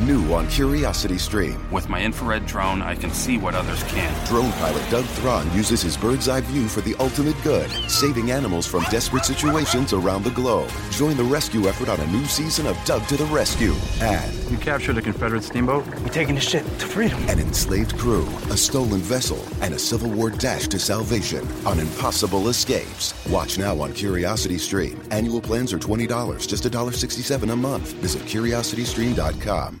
New on Curiosity Stream. With my infrared drone, I can see what others can't. Drone pilot Doug Thron uses his bird's eye view for the ultimate good, saving animals from desperate situations around the globe. Join the rescue effort on a new season of Doug to the Rescue. And You captured a Confederate steamboat? We're taking the ship to freedom. an enslaved crew, a stolen vessel, and a Civil War dash to salvation on impossible escapes. Watch now on Curiosity Stream. Annual plans are $20, just $1.67 a month. Visit curiositystream.com.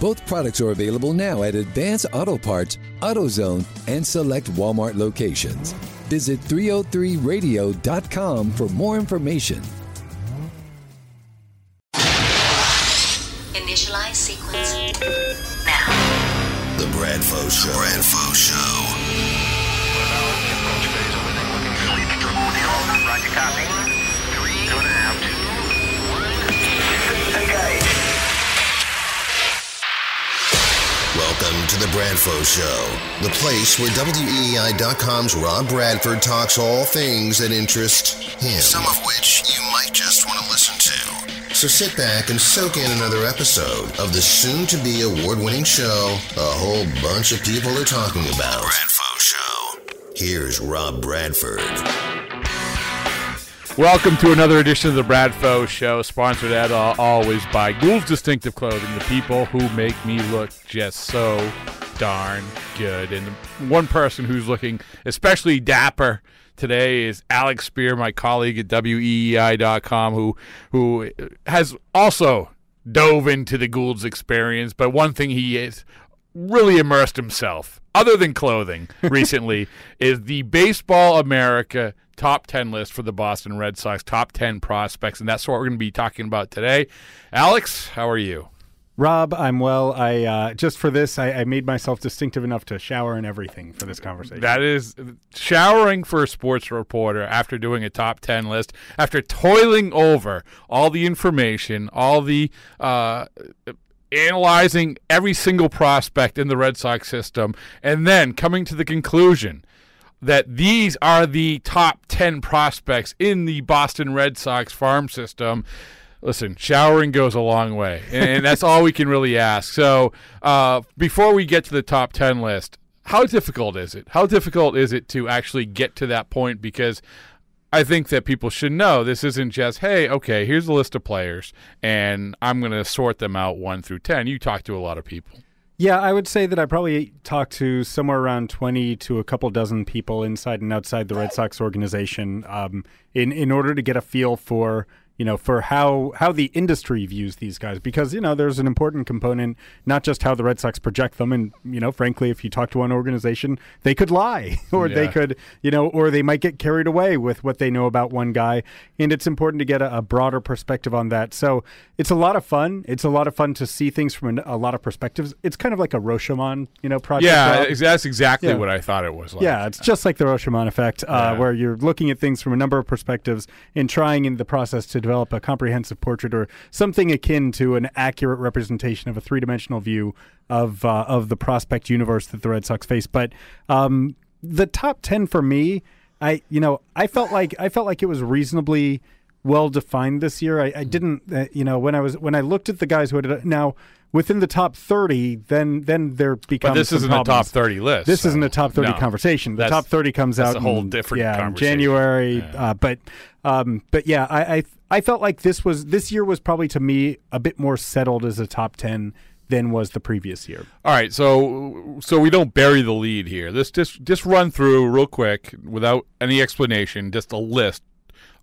Both products are available now at Advance Auto Parts, AutoZone, and select Walmart locations. Visit 303radio.com for more information. Initialize sequence now. The Bradfo Show. Bradfo Bradfo Show, the place where WEEI.com's Rob Bradford talks all things that interest him. Some of which you might just want to listen to. So sit back and soak in another episode of the soon to be award winning show a whole bunch of people are talking about. Bradfo Show. Here's Rob Bradford. Welcome to another edition of the Bradfo Show, sponsored as uh, always by Gould's Distinctive Clothing, the people who make me look just so darn good. And one person who's looking especially dapper today is Alex Speier, my colleague at WEEI.com, who who has also dove into the Gould's experience. But one thing he is really immersed himself, other than clothing, recently, is the Baseball America top 10 list for the Boston Red Sox, top 10 prospects. And that's what we're going to be talking about today. Alex, how are you? Rob, I'm well. I uh, just for this, I, I made myself distinctive enough to shower and everything for this conversation. That is showering for a sports reporter after doing a top 10 list, after toiling over all the information, all the uh, analyzing every single prospect in the Red Sox system, and then coming to the conclusion that these are the top 10 prospects in the Boston Red Sox farm system. Listen, showering goes a long way, and that's all we can really ask. So, uh, before we get to the top 10 list, how difficult is it? How difficult is it to actually get to that point? Because I think that people should know this isn't just, hey, okay, here's a list of players, and I'm going to sort them out one through 10. You talk to a lot of people. Yeah, I would say that I probably talked to somewhere around 20 to a couple dozen people inside and outside the Red Sox organization um, in, in order to get a feel for you know, for how how the industry views these guys, because you know there's an important component, not just how the Red Sox project them, and you know, frankly, if you talk to one organization, they could lie, or they could, you know, or they might get carried away with what they know about one guy, and it's important to get a, a broader perspective on that. So it's a lot of fun. It's a lot of fun to see things from an, a lot of perspectives. It's kind of like a Rashomon, you know, project. Yeah, ex- that's exactly Yeah. what I thought it was like. Yeah, it's just like the Rashomon effect, uh, Yeah. where you're looking at things from a number of perspectives and trying in the process to develop a comprehensive portrait or something akin to an accurate representation of a three dimensional view of uh, of the prospect universe that the Red Sox face. But um, the top ten for me, I you know I felt like I felt like it was reasonably well defined this year. I, I didn't uh, you know when I was when I looked at the guys who had now. Within the top thirty, then then there becomes. But this isn't a top 30 list. This isn't a top 30 no. conversation. The top 30 comes out a whole in, different yeah, conversation. January. Yeah. Uh, but um, but yeah, I, I I felt like this was this year was probably to me a bit more settled as a top 10 than was the previous year. All right, so so we don't bury the lead here. Let's just just run through real quick without any explanation, just a list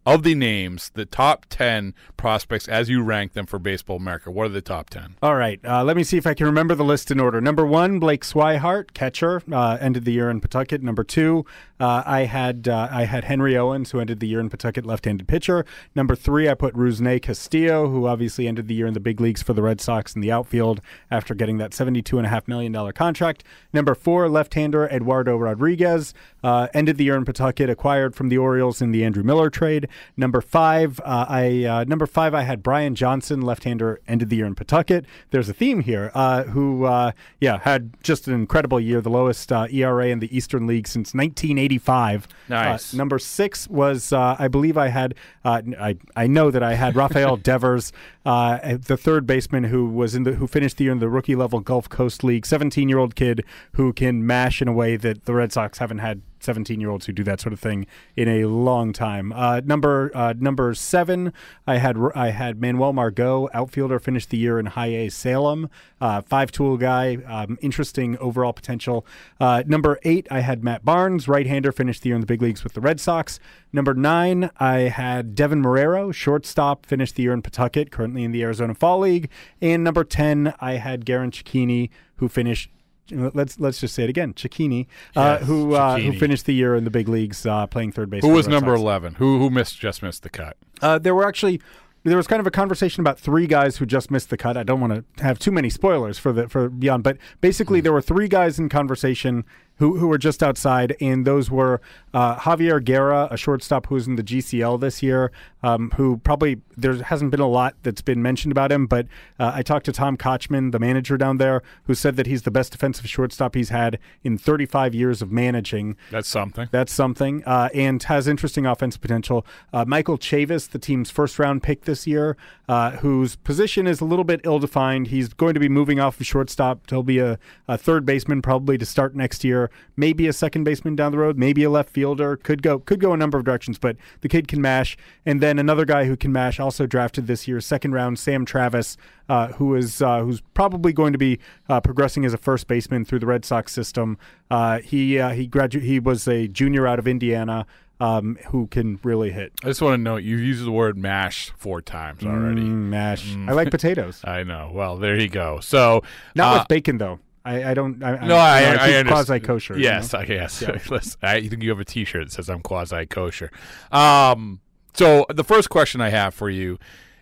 of the names, the top 10 prospects as you rank them for Baseball America. What are the top 10? All right, uh, let me see if I can remember the list in order. Number one, Blake Swihart, catcher, uh, ended the year in Pawtucket. Number two, uh, I had uh, I had Henry Owens, who ended the year in Pawtucket, left-handed pitcher. Number three, I put Rusney Castillo, who obviously ended the year in the big leagues for the Red Sox in the outfield after getting that seventy-two and a half million dollar contract. Number four, left-hander Eduardo Rodriguez, uh, ended the year in Pawtucket, acquired from the Orioles in the Andrew Miller trade. Number five, uh, I uh, number five, I had Brian Johnson, left-hander, ended the year in Pawtucket. There's a theme here. Uh, who, uh, yeah, had just an incredible year, the lowest uh, ERA in the Eastern League since 1985. Nice. Uh, number six was, uh, I believe, I had, uh, I I know that I had Rafael Devers, uh, the third baseman who was in the who finished the year in the rookie level Gulf Coast League, 17 year old kid who can mash in a way that the Red Sox haven't had 17 year olds who do that sort of thing in a long time. Uh, number uh, number seven, I had I had Manuel Margot, outfielder, finished the year in High A Salem, uh, five tool guy, um, interesting overall potential. Uh, number eight, I had Matt Barnes, right hander, finished the year in the big leagues with the Red Sox. Number nine, I had Deven Marrero, shortstop, finished the year in Pawtucket, currently in the Arizona Fall League. And number ten, I had Garin Cecchini, who finished let's let's just say it again, Cecchini, uh, Yes, who uh, who finished the year in the big leagues uh, playing third base. Who was number Sox. 11? Who who missed just missed the cut? Uh, there were actually there was kind of a conversation about three guys who just missed the cut. I don't want to have too many spoilers for the for beyond, but basically there were three guys in conversation who who were just outside, and those were uh, Javier Guerra, a shortstop who's in the GCL this year, um, who probably there hasn't been a lot that's been mentioned about him, but uh, I talked to Tom Kotchman, the manager down there, who said that he's the best defensive shortstop he's had in 35 years of managing. That's something. That's something, uh, and has interesting offensive potential. Uh, Michael Chavis, the team's first round pick this year, uh, whose position is a little bit ill defined. He's going to be moving off of shortstop. He'll be a, a third baseman probably to start next year. Maybe a second baseman down the road. Maybe a left fielder. Could go could go a number of directions, but the kid can mash. And then another guy who can mash, also drafted this year, second round, Sam Travis, uh, who is uh, who's probably going to be uh, progressing as a first baseman through the Red Sox system. Uh, he uh, he gradu- He was a junior out of Indiana. Um, who can really hit I just want to note you used the word mash four times already. Mm, mash? I like potatoes. I know. Well, there you go. So Not uh, with bacon though. I, I don't. I, No, I, you know, I, I quasi kosher. Yes, I yes. Listen, I think you have a T-shirt that says I'm quasi kosher. Um, so the first question I have for you,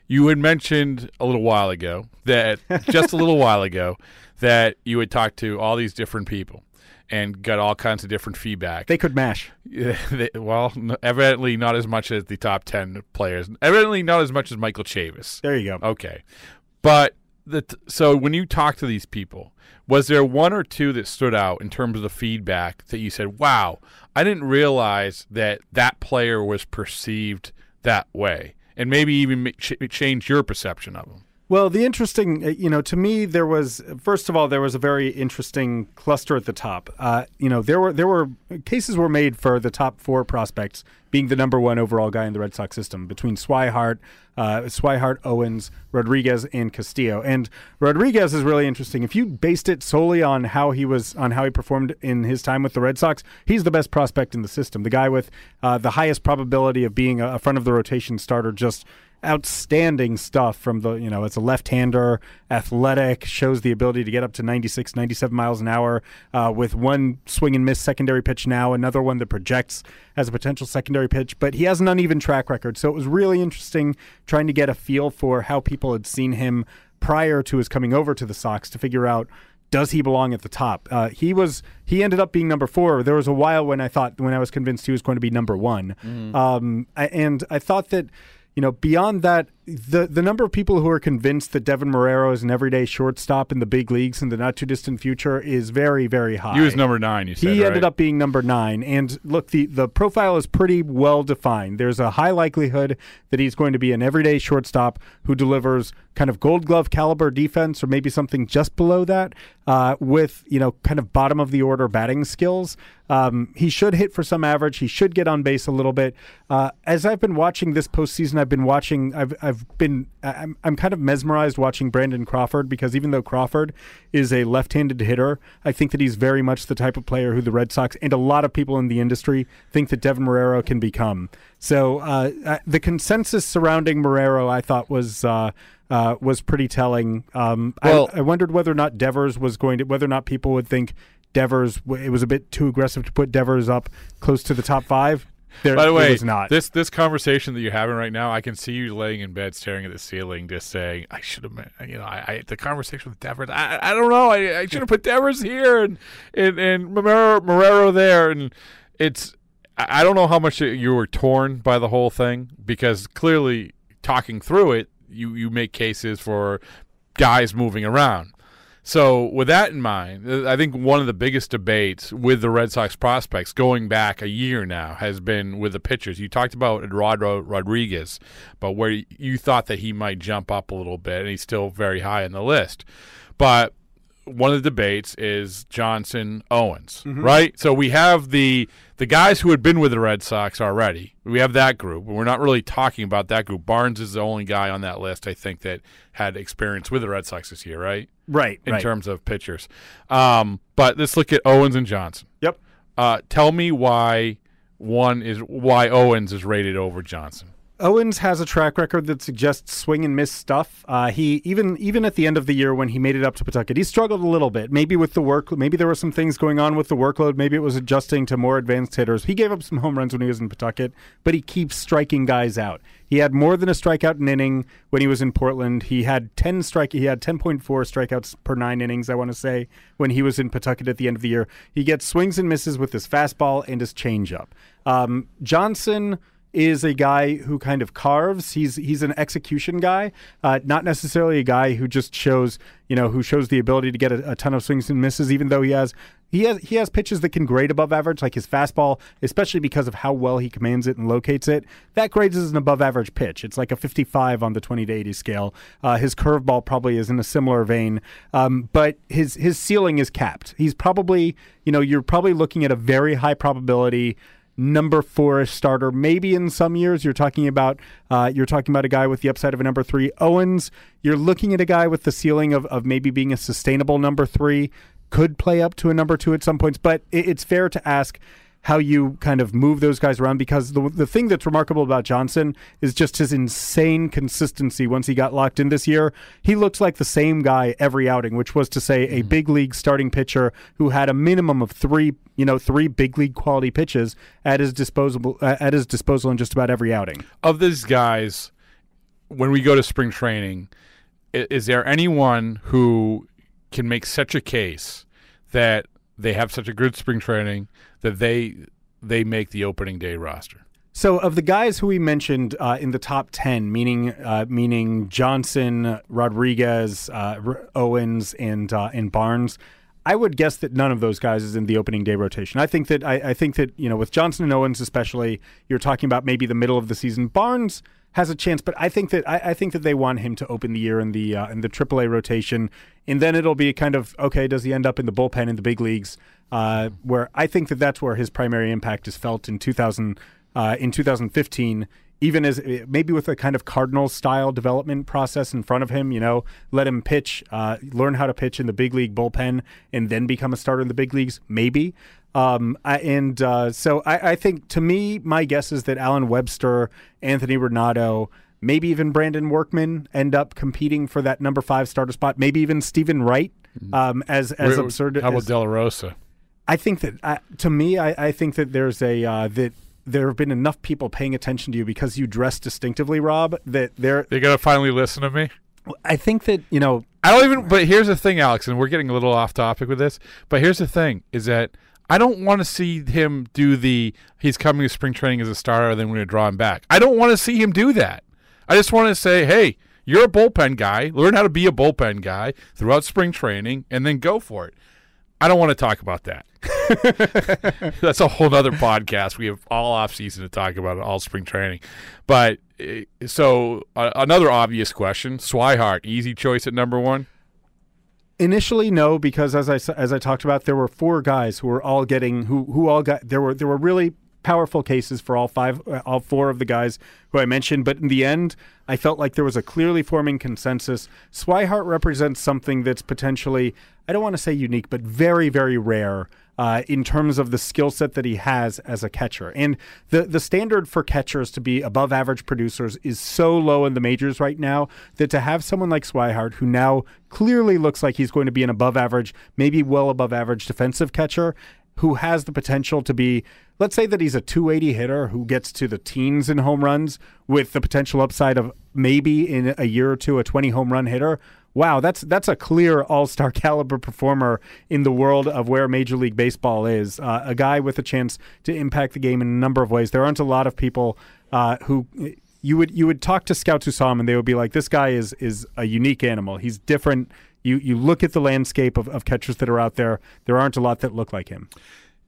you had mentioned a little while ago that just a little while ago that you had talked to all these different people and got all kinds of different feedback. They could mash. They- well, evidently not as much as the top ten players. Evidently not as much as Michael Chavis. There you go. Okay, but so when you talk to these people, was there one or two that stood out in terms of the feedback that you said, "Wow, I didn't realize that that player was perceived that way," and maybe even ch- change your perception of him? Well, the interesting, uh, you know, to me, there was first of all there was a very interesting cluster at the top. Uh, you know, there were there were cases were made for the top four prospects being the number one overall guy in the Red Sox system between Swihart, uh, Swihart, Owens, Rodriguez, and Castillo. And Rodriguez is really interesting. If you based it solely on how he was on how he performed in his time with the Red Sox, he's the best prospect in the system. The guy with uh, the highest probability of being a, a front of the rotation starter. Just outstanding stuff from the you know it's a left-hander athletic shows the ability to get up to 96 97 miles an hour uh, with one swing and miss secondary pitch now another one that projects as a potential secondary pitch but he has an uneven track record so it was really interesting trying to get a feel for how people had seen him prior to his coming over to the Sox to figure out does he belong at the top? Uh, he was. He ended up being number four. There was a while when I thought, when I was convinced he was going to be number one, um, I, and I thought that, you know, beyond that, the the number of people who are convinced that Deven Marrero is an everyday shortstop in the big leagues in the not too distant future is very very high. He was number nine. You said He right? ended up being number nine. And look, the, the profile is pretty well defined. There's a high likelihood that he's going to be an everyday shortstop who delivers kind of gold glove caliber defense or maybe something just below that uh, with, you know, kind of bottom of the order batting skills. Um, he should hit for some average. He should get on base a little bit. Uh, as I've been watching this postseason, I've been watching, I've, I've I've been I'm I'm kind of mesmerized watching Brandon Crawford because even though Crawford is a left-handed hitter, I think that he's very much the type of player who the Red Sox and a lot of people in the industry think that Deven Marrero can become. So uh, uh, the consensus surrounding Marrero, I thought was. Uh, uh, was pretty telling. Um, Well- I, I wondered whether or not Devers was going to, whether or not people would think Devers, it was a bit too aggressive to put Devers up close to the top five. There, By the way, not. this this conversation that you're having right now, I can see you laying in bed, staring at the ceiling, just saying, "I should have, you know, I, I the conversation with Devers. I, I don't know, I, I should have put Devers here and and and Marrero, Marrero there, and it's I I don't know how much you were torn by the whole thing because clearly talking through it, you you make cases for guys moving around. So, with that in mind, uh, I think one of the biggest debates with the Red Sox prospects going back a year now has been with the pitchers. You talked about Eduardo Rodriguez, but where you thought that he might jump up a little bit, and he's still very high on the list. But one of the debates is Johnson Owens, right? So we have the the guys who had been with the Red Sox already. We have that group. We're not really talking about that group. Barnes is the only guy on that list I think that had experience with the Red Sox this year, right? right, In right. terms of pitchers. Um, but let's look at Owens and Johnson. Yep. Uh, tell me why one is why Owens is rated over Johnson. Owens has a track record that suggests swing and miss stuff. Uh, he even even at the end of the year when he made it up to Pawtucket, he struggled a little bit. Maybe with the work, maybe there were some things going on with the workload. Maybe it was adjusting to more advanced hitters. He gave up some home runs when he was in Pawtucket, but he keeps striking guys out. He had more than a strikeout an inning when he was in Portland. He had ten strike. He had ten point four strikeouts per nine innings. I want to say when he was in Pawtucket at the end of the year. He gets swings and misses with his fastball and his changeup. Um, Johnson is a guy who kind of carves. He's he's an execution guy, uh, not necessarily a guy who just shows you know who shows the ability to get a, a ton of swings and misses. Even though he has he has he has pitches that can grade above average, like his fastball, especially because of how well he commands it and locates it. That grades as an above average pitch. It's like a 55 on the 20 to 80 scale. Uh, his curveball probably is in a similar vein, um, but his his ceiling is capped. He's probably you know you're probably looking at a very high probability number four starter. Maybe in some years you're talking about uh, you're talking about a guy with the upside of a number three. Owens, you're looking at a guy with the ceiling of, of maybe being a sustainable number three. Could play up to a number two at some points, but it, it's fair to ask how you kind of move those guys around because the the thing that's remarkable about Johnson is just his insane consistency once he got locked in this year. He looks like the same guy every outing, which was to say a big league starting pitcher who had a minimum of 3, you know, 3 big league quality pitches at his disposable uh, at his disposal in just about every outing. Of these guys, when we go to spring training, is, is there anyone who can make such a case that they have such a good spring training that they they make the opening day roster? So, of the guys who we mentioned uh, in the top ten, meaning uh, meaning Johnson, Rodriguez, uh, R- Owens, and uh, and Barnes, I would guess that none of those guys is in the opening day rotation. I think that I, I think that you know with Johnson and Owens especially, you're talking about maybe the middle of the season. Barnes has a chance, but I think that I, I think that they want him to open the year in the uh, in the AAA rotation, and then it'll be kind of okay. Does he end up in the bullpen in the big leagues? Uh, where I think that that's where his primary impact is felt in 2000 uh, in 2015. Even as maybe with a kind of Cardinals style development process in front of him, you know, let him pitch, uh, learn how to pitch in the big league bullpen, and then become a starter in the big leagues, maybe. Um, I, and uh, so I, I think to me, my guess is that Allen Webster, Anthony Ranaudo, maybe even Brandon Workman end up competing for that number five starter spot. Maybe even Steven Wright, um, as as Where- absurd How about as De La Rosa? I think that uh, to me, I, I think that there's a uh, that there have been enough people paying attention to you because you dress distinctively, Rob. That there, They gotta finally listen to me. I think that you know I don't even. But here's the thing, Alex, and we're getting a little off topic with this. But here's the thing: is that I don't want to see him do the he's coming to spring training as a starter, then we're going to draw him back. I don't want to see him do that. I just want to say, hey, you're a bullpen guy. Learn how to be a bullpen guy throughout spring training, and then go for it. I don't want to talk about that. That's a whole other podcast. We have all off season to talk about it, all spring training. But uh, so uh, another obvious question: Swihart, easy choice at number one. Initially no because as I as I talked about, there were four guys who were all getting who who all got there were there were really powerful cases for all five, uh, all four of the guys who I mentioned. But in the end, I felt like there was a clearly forming consensus. Swihart represents something that's potentially, I don't want to say unique, but very, very rare uh, in terms of the skill set that he has as a catcher. And the the standard for catchers to be above average producers is so low in the majors right now that to have someone like Swihart, who now clearly looks like he's going to be an above average, maybe well above average defensive catcher, who has the potential to be let's say that he's a 280 hitter who gets to the teens in home runs with the potential upside of maybe in a year or two a 20 home run hitter wow, that's that's a clear All Star caliber performer in the world of where Major League Baseball is. Uh, a guy with a chance to impact the game in a number of ways. There aren't a lot of people uh, who. You would you would talk to scouts who saw him and they would be like, this guy is is a unique animal. He's different. You you look at the landscape of, of catchers that are out there. There aren't a lot that look like him.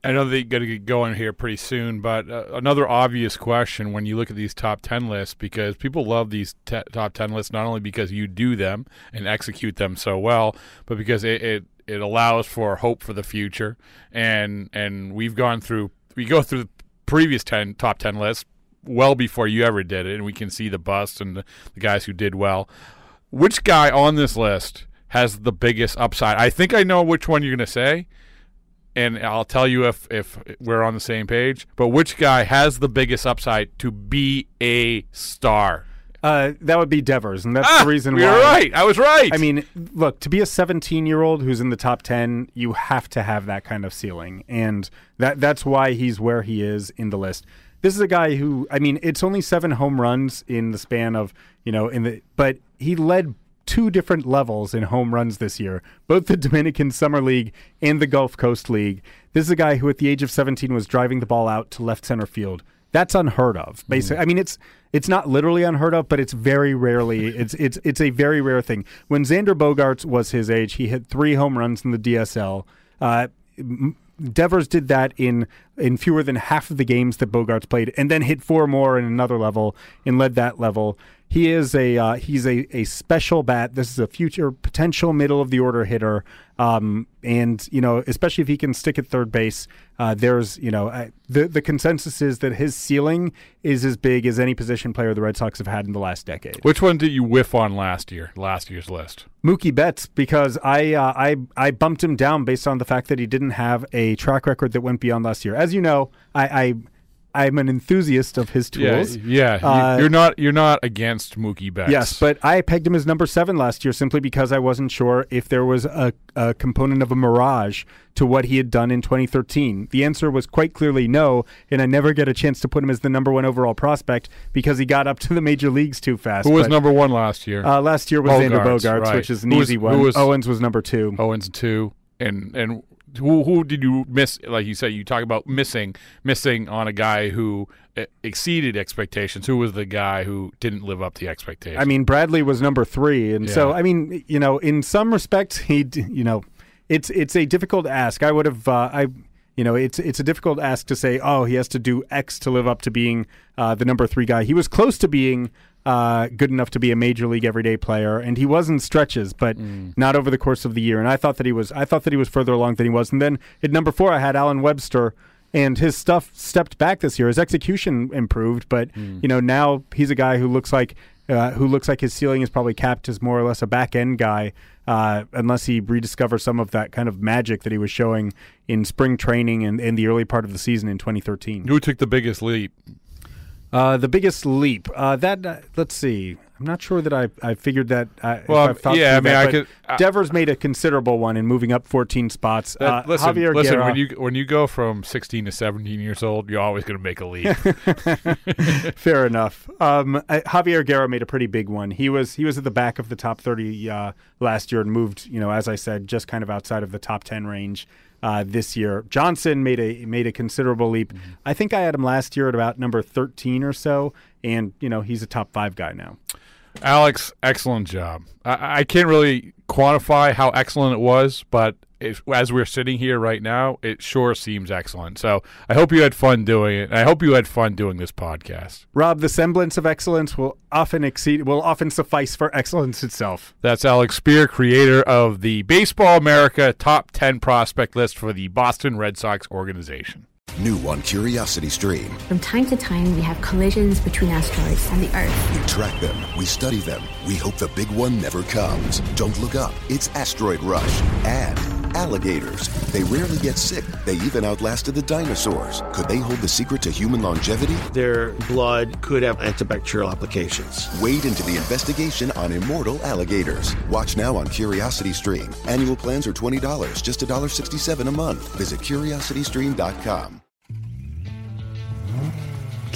I know they're going to get going here pretty soon, but uh, another obvious question when you look at these top 10 lists, because people love these top 10 lists not only because you do them and execute them so well, but because it, it, it allows for hope for the future. And, and we've gone through, we go through the previous 10 top 10 lists well before you ever did it, and we can see the busts and the, the guys who did well. Which guy on this list has the biggest upside? I think I know which one you're going to say and I'll tell you if if we're on the same page. But which guy has the biggest upside to be a star? Uh, that would be Devers, and that's ah, the reason why. You're right. I was right. I mean, look, to be a 17 year old who's in the top 10, you have to have that kind of ceiling, and that that's why he's where he is in the list. This is a guy who, I mean, it's only seven home runs in the span of, you know, in the, but he led two different levels in home runs this year, both the Dominican Summer League and the Gulf Coast League. This is a guy who, at the age of 17, was driving the ball out to left center field. That's unheard of. Basically, mm. I mean, it's it's not literally unheard of, but it's very rarely. it's it's it's a very rare thing. When Xander Bogaerts was his age, he hit three home runs in the DSL. Uh, Devers did that in in fewer than half of the games that Bogaerts played, and then hit four more in another level and led that level. He is a uh, he's a, a special bat. This is a future potential middle of the order hitter, um, and you know especially if he can stick at third base. Uh, there's you know uh, the the consensus is that his ceiling is as big as any position player the Red Sox have had in the last decade. Which one did you whiff on last year? Last year's list. Mookie Betts because I uh, I I bumped him down based on the fact that he didn't have a track record that went beyond last year. As you know, I, I I'm an enthusiast of his tools. Yeah, yeah. Uh, you're not you're not against Mookie Betts. Yes, but I pegged him as number seven last year simply because I wasn't sure if there was a, a component of a mirage to what he had done in 2013. The answer was quite clearly no, and I never get a chance to put him as the number one overall prospect because he got up to the major leagues too fast. Who was but, number one last year? Uh, last year was Bogaerts, Xander Bogaerts, right. which is an easy one. Was, Owens was number two. Owens two, and and who who did you miss? Like you said, you talk about missing missing on a guy who exceeded expectations. Who was the guy who didn't live up to expectations? I mean, Bradley was number three, and yeah. so I mean, you know, in some respects, he, you know, it's it's a difficult ask. I would have, uh, I you know, it's it's a difficult ask to say, oh, he has to do X to live up to being uh, the number three guy. He was close to being uh, good enough to be a major league everyday player, and he was in stretches, but mm. not over the course of the year. And I thought that he was I thought that he was further along than he was. And then at number four, I had Allen Webster. And his stuff stepped back this year. His execution improved, but mm. you know now he's a guy who looks like uh, who looks like his ceiling is probably capped as more or less a back end guy, uh, unless he rediscovers some of that kind of magic that he was showing in spring training and in the early part of the season in 2013. Who took the biggest leap? Uh, the biggest leap. Uh, that uh, let's see. I'm not sure that I I figured that. Uh, well, yeah, I mean, that, I could. Devers made a considerable one in moving up 14 spots. That, uh, listen, Javier listen. Guerra, when you when you go from 16 to 17 years old, you're always going to make a leap. Fair enough. Um, uh, Javier Guerra made a pretty big one. He was he was at the back of the top 30 uh, last year and moved, you know, as I said, just kind of outside of the top 10 range uh, this year. Johnson made a made a considerable leap. Mm-hmm. I think I had him last year at about number thirteen or so, and you know he's a top five guy now. Alex, excellent job. I, I can't really quantify how excellent it was, but it, as we're sitting here right now, it sure seems excellent. So I hope you had fun doing it. I hope you had fun doing this podcast. Rob, the semblance of excellence will often exceed, will often suffice for excellence itself. That's Alex Speier, creator of the Baseball America Top 10 Prospect List for the Boston Red Sox organization. New on Curiosity Stream. From time to time, we have collisions between asteroids and the Earth. We track them, we study them, we hope the big one never comes. Don't look up, it's Asteroid Rush. And alligators. They rarely get sick. They even outlasted the dinosaurs. Could they hold the secret to human longevity? Their blood could have antibacterial applications. Wade into the investigation on immortal alligators. Watch now on Curiosity Stream. Annual plans are $20, just $1.67 a month. Visit curiositystream.com.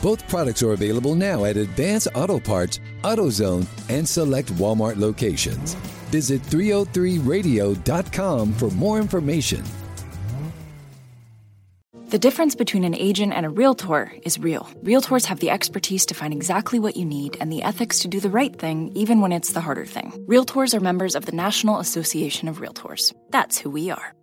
Both products are available now at Advance Auto Parts, AutoZone, and select Walmart locations. Visit 303radio.com for more information. The difference between an agent and a realtor is real. Realtors have the expertise to find exactly what you need and the ethics to do the right thing, even when it's the harder thing. Realtors are members of the National Association of Realtors. That's who we are.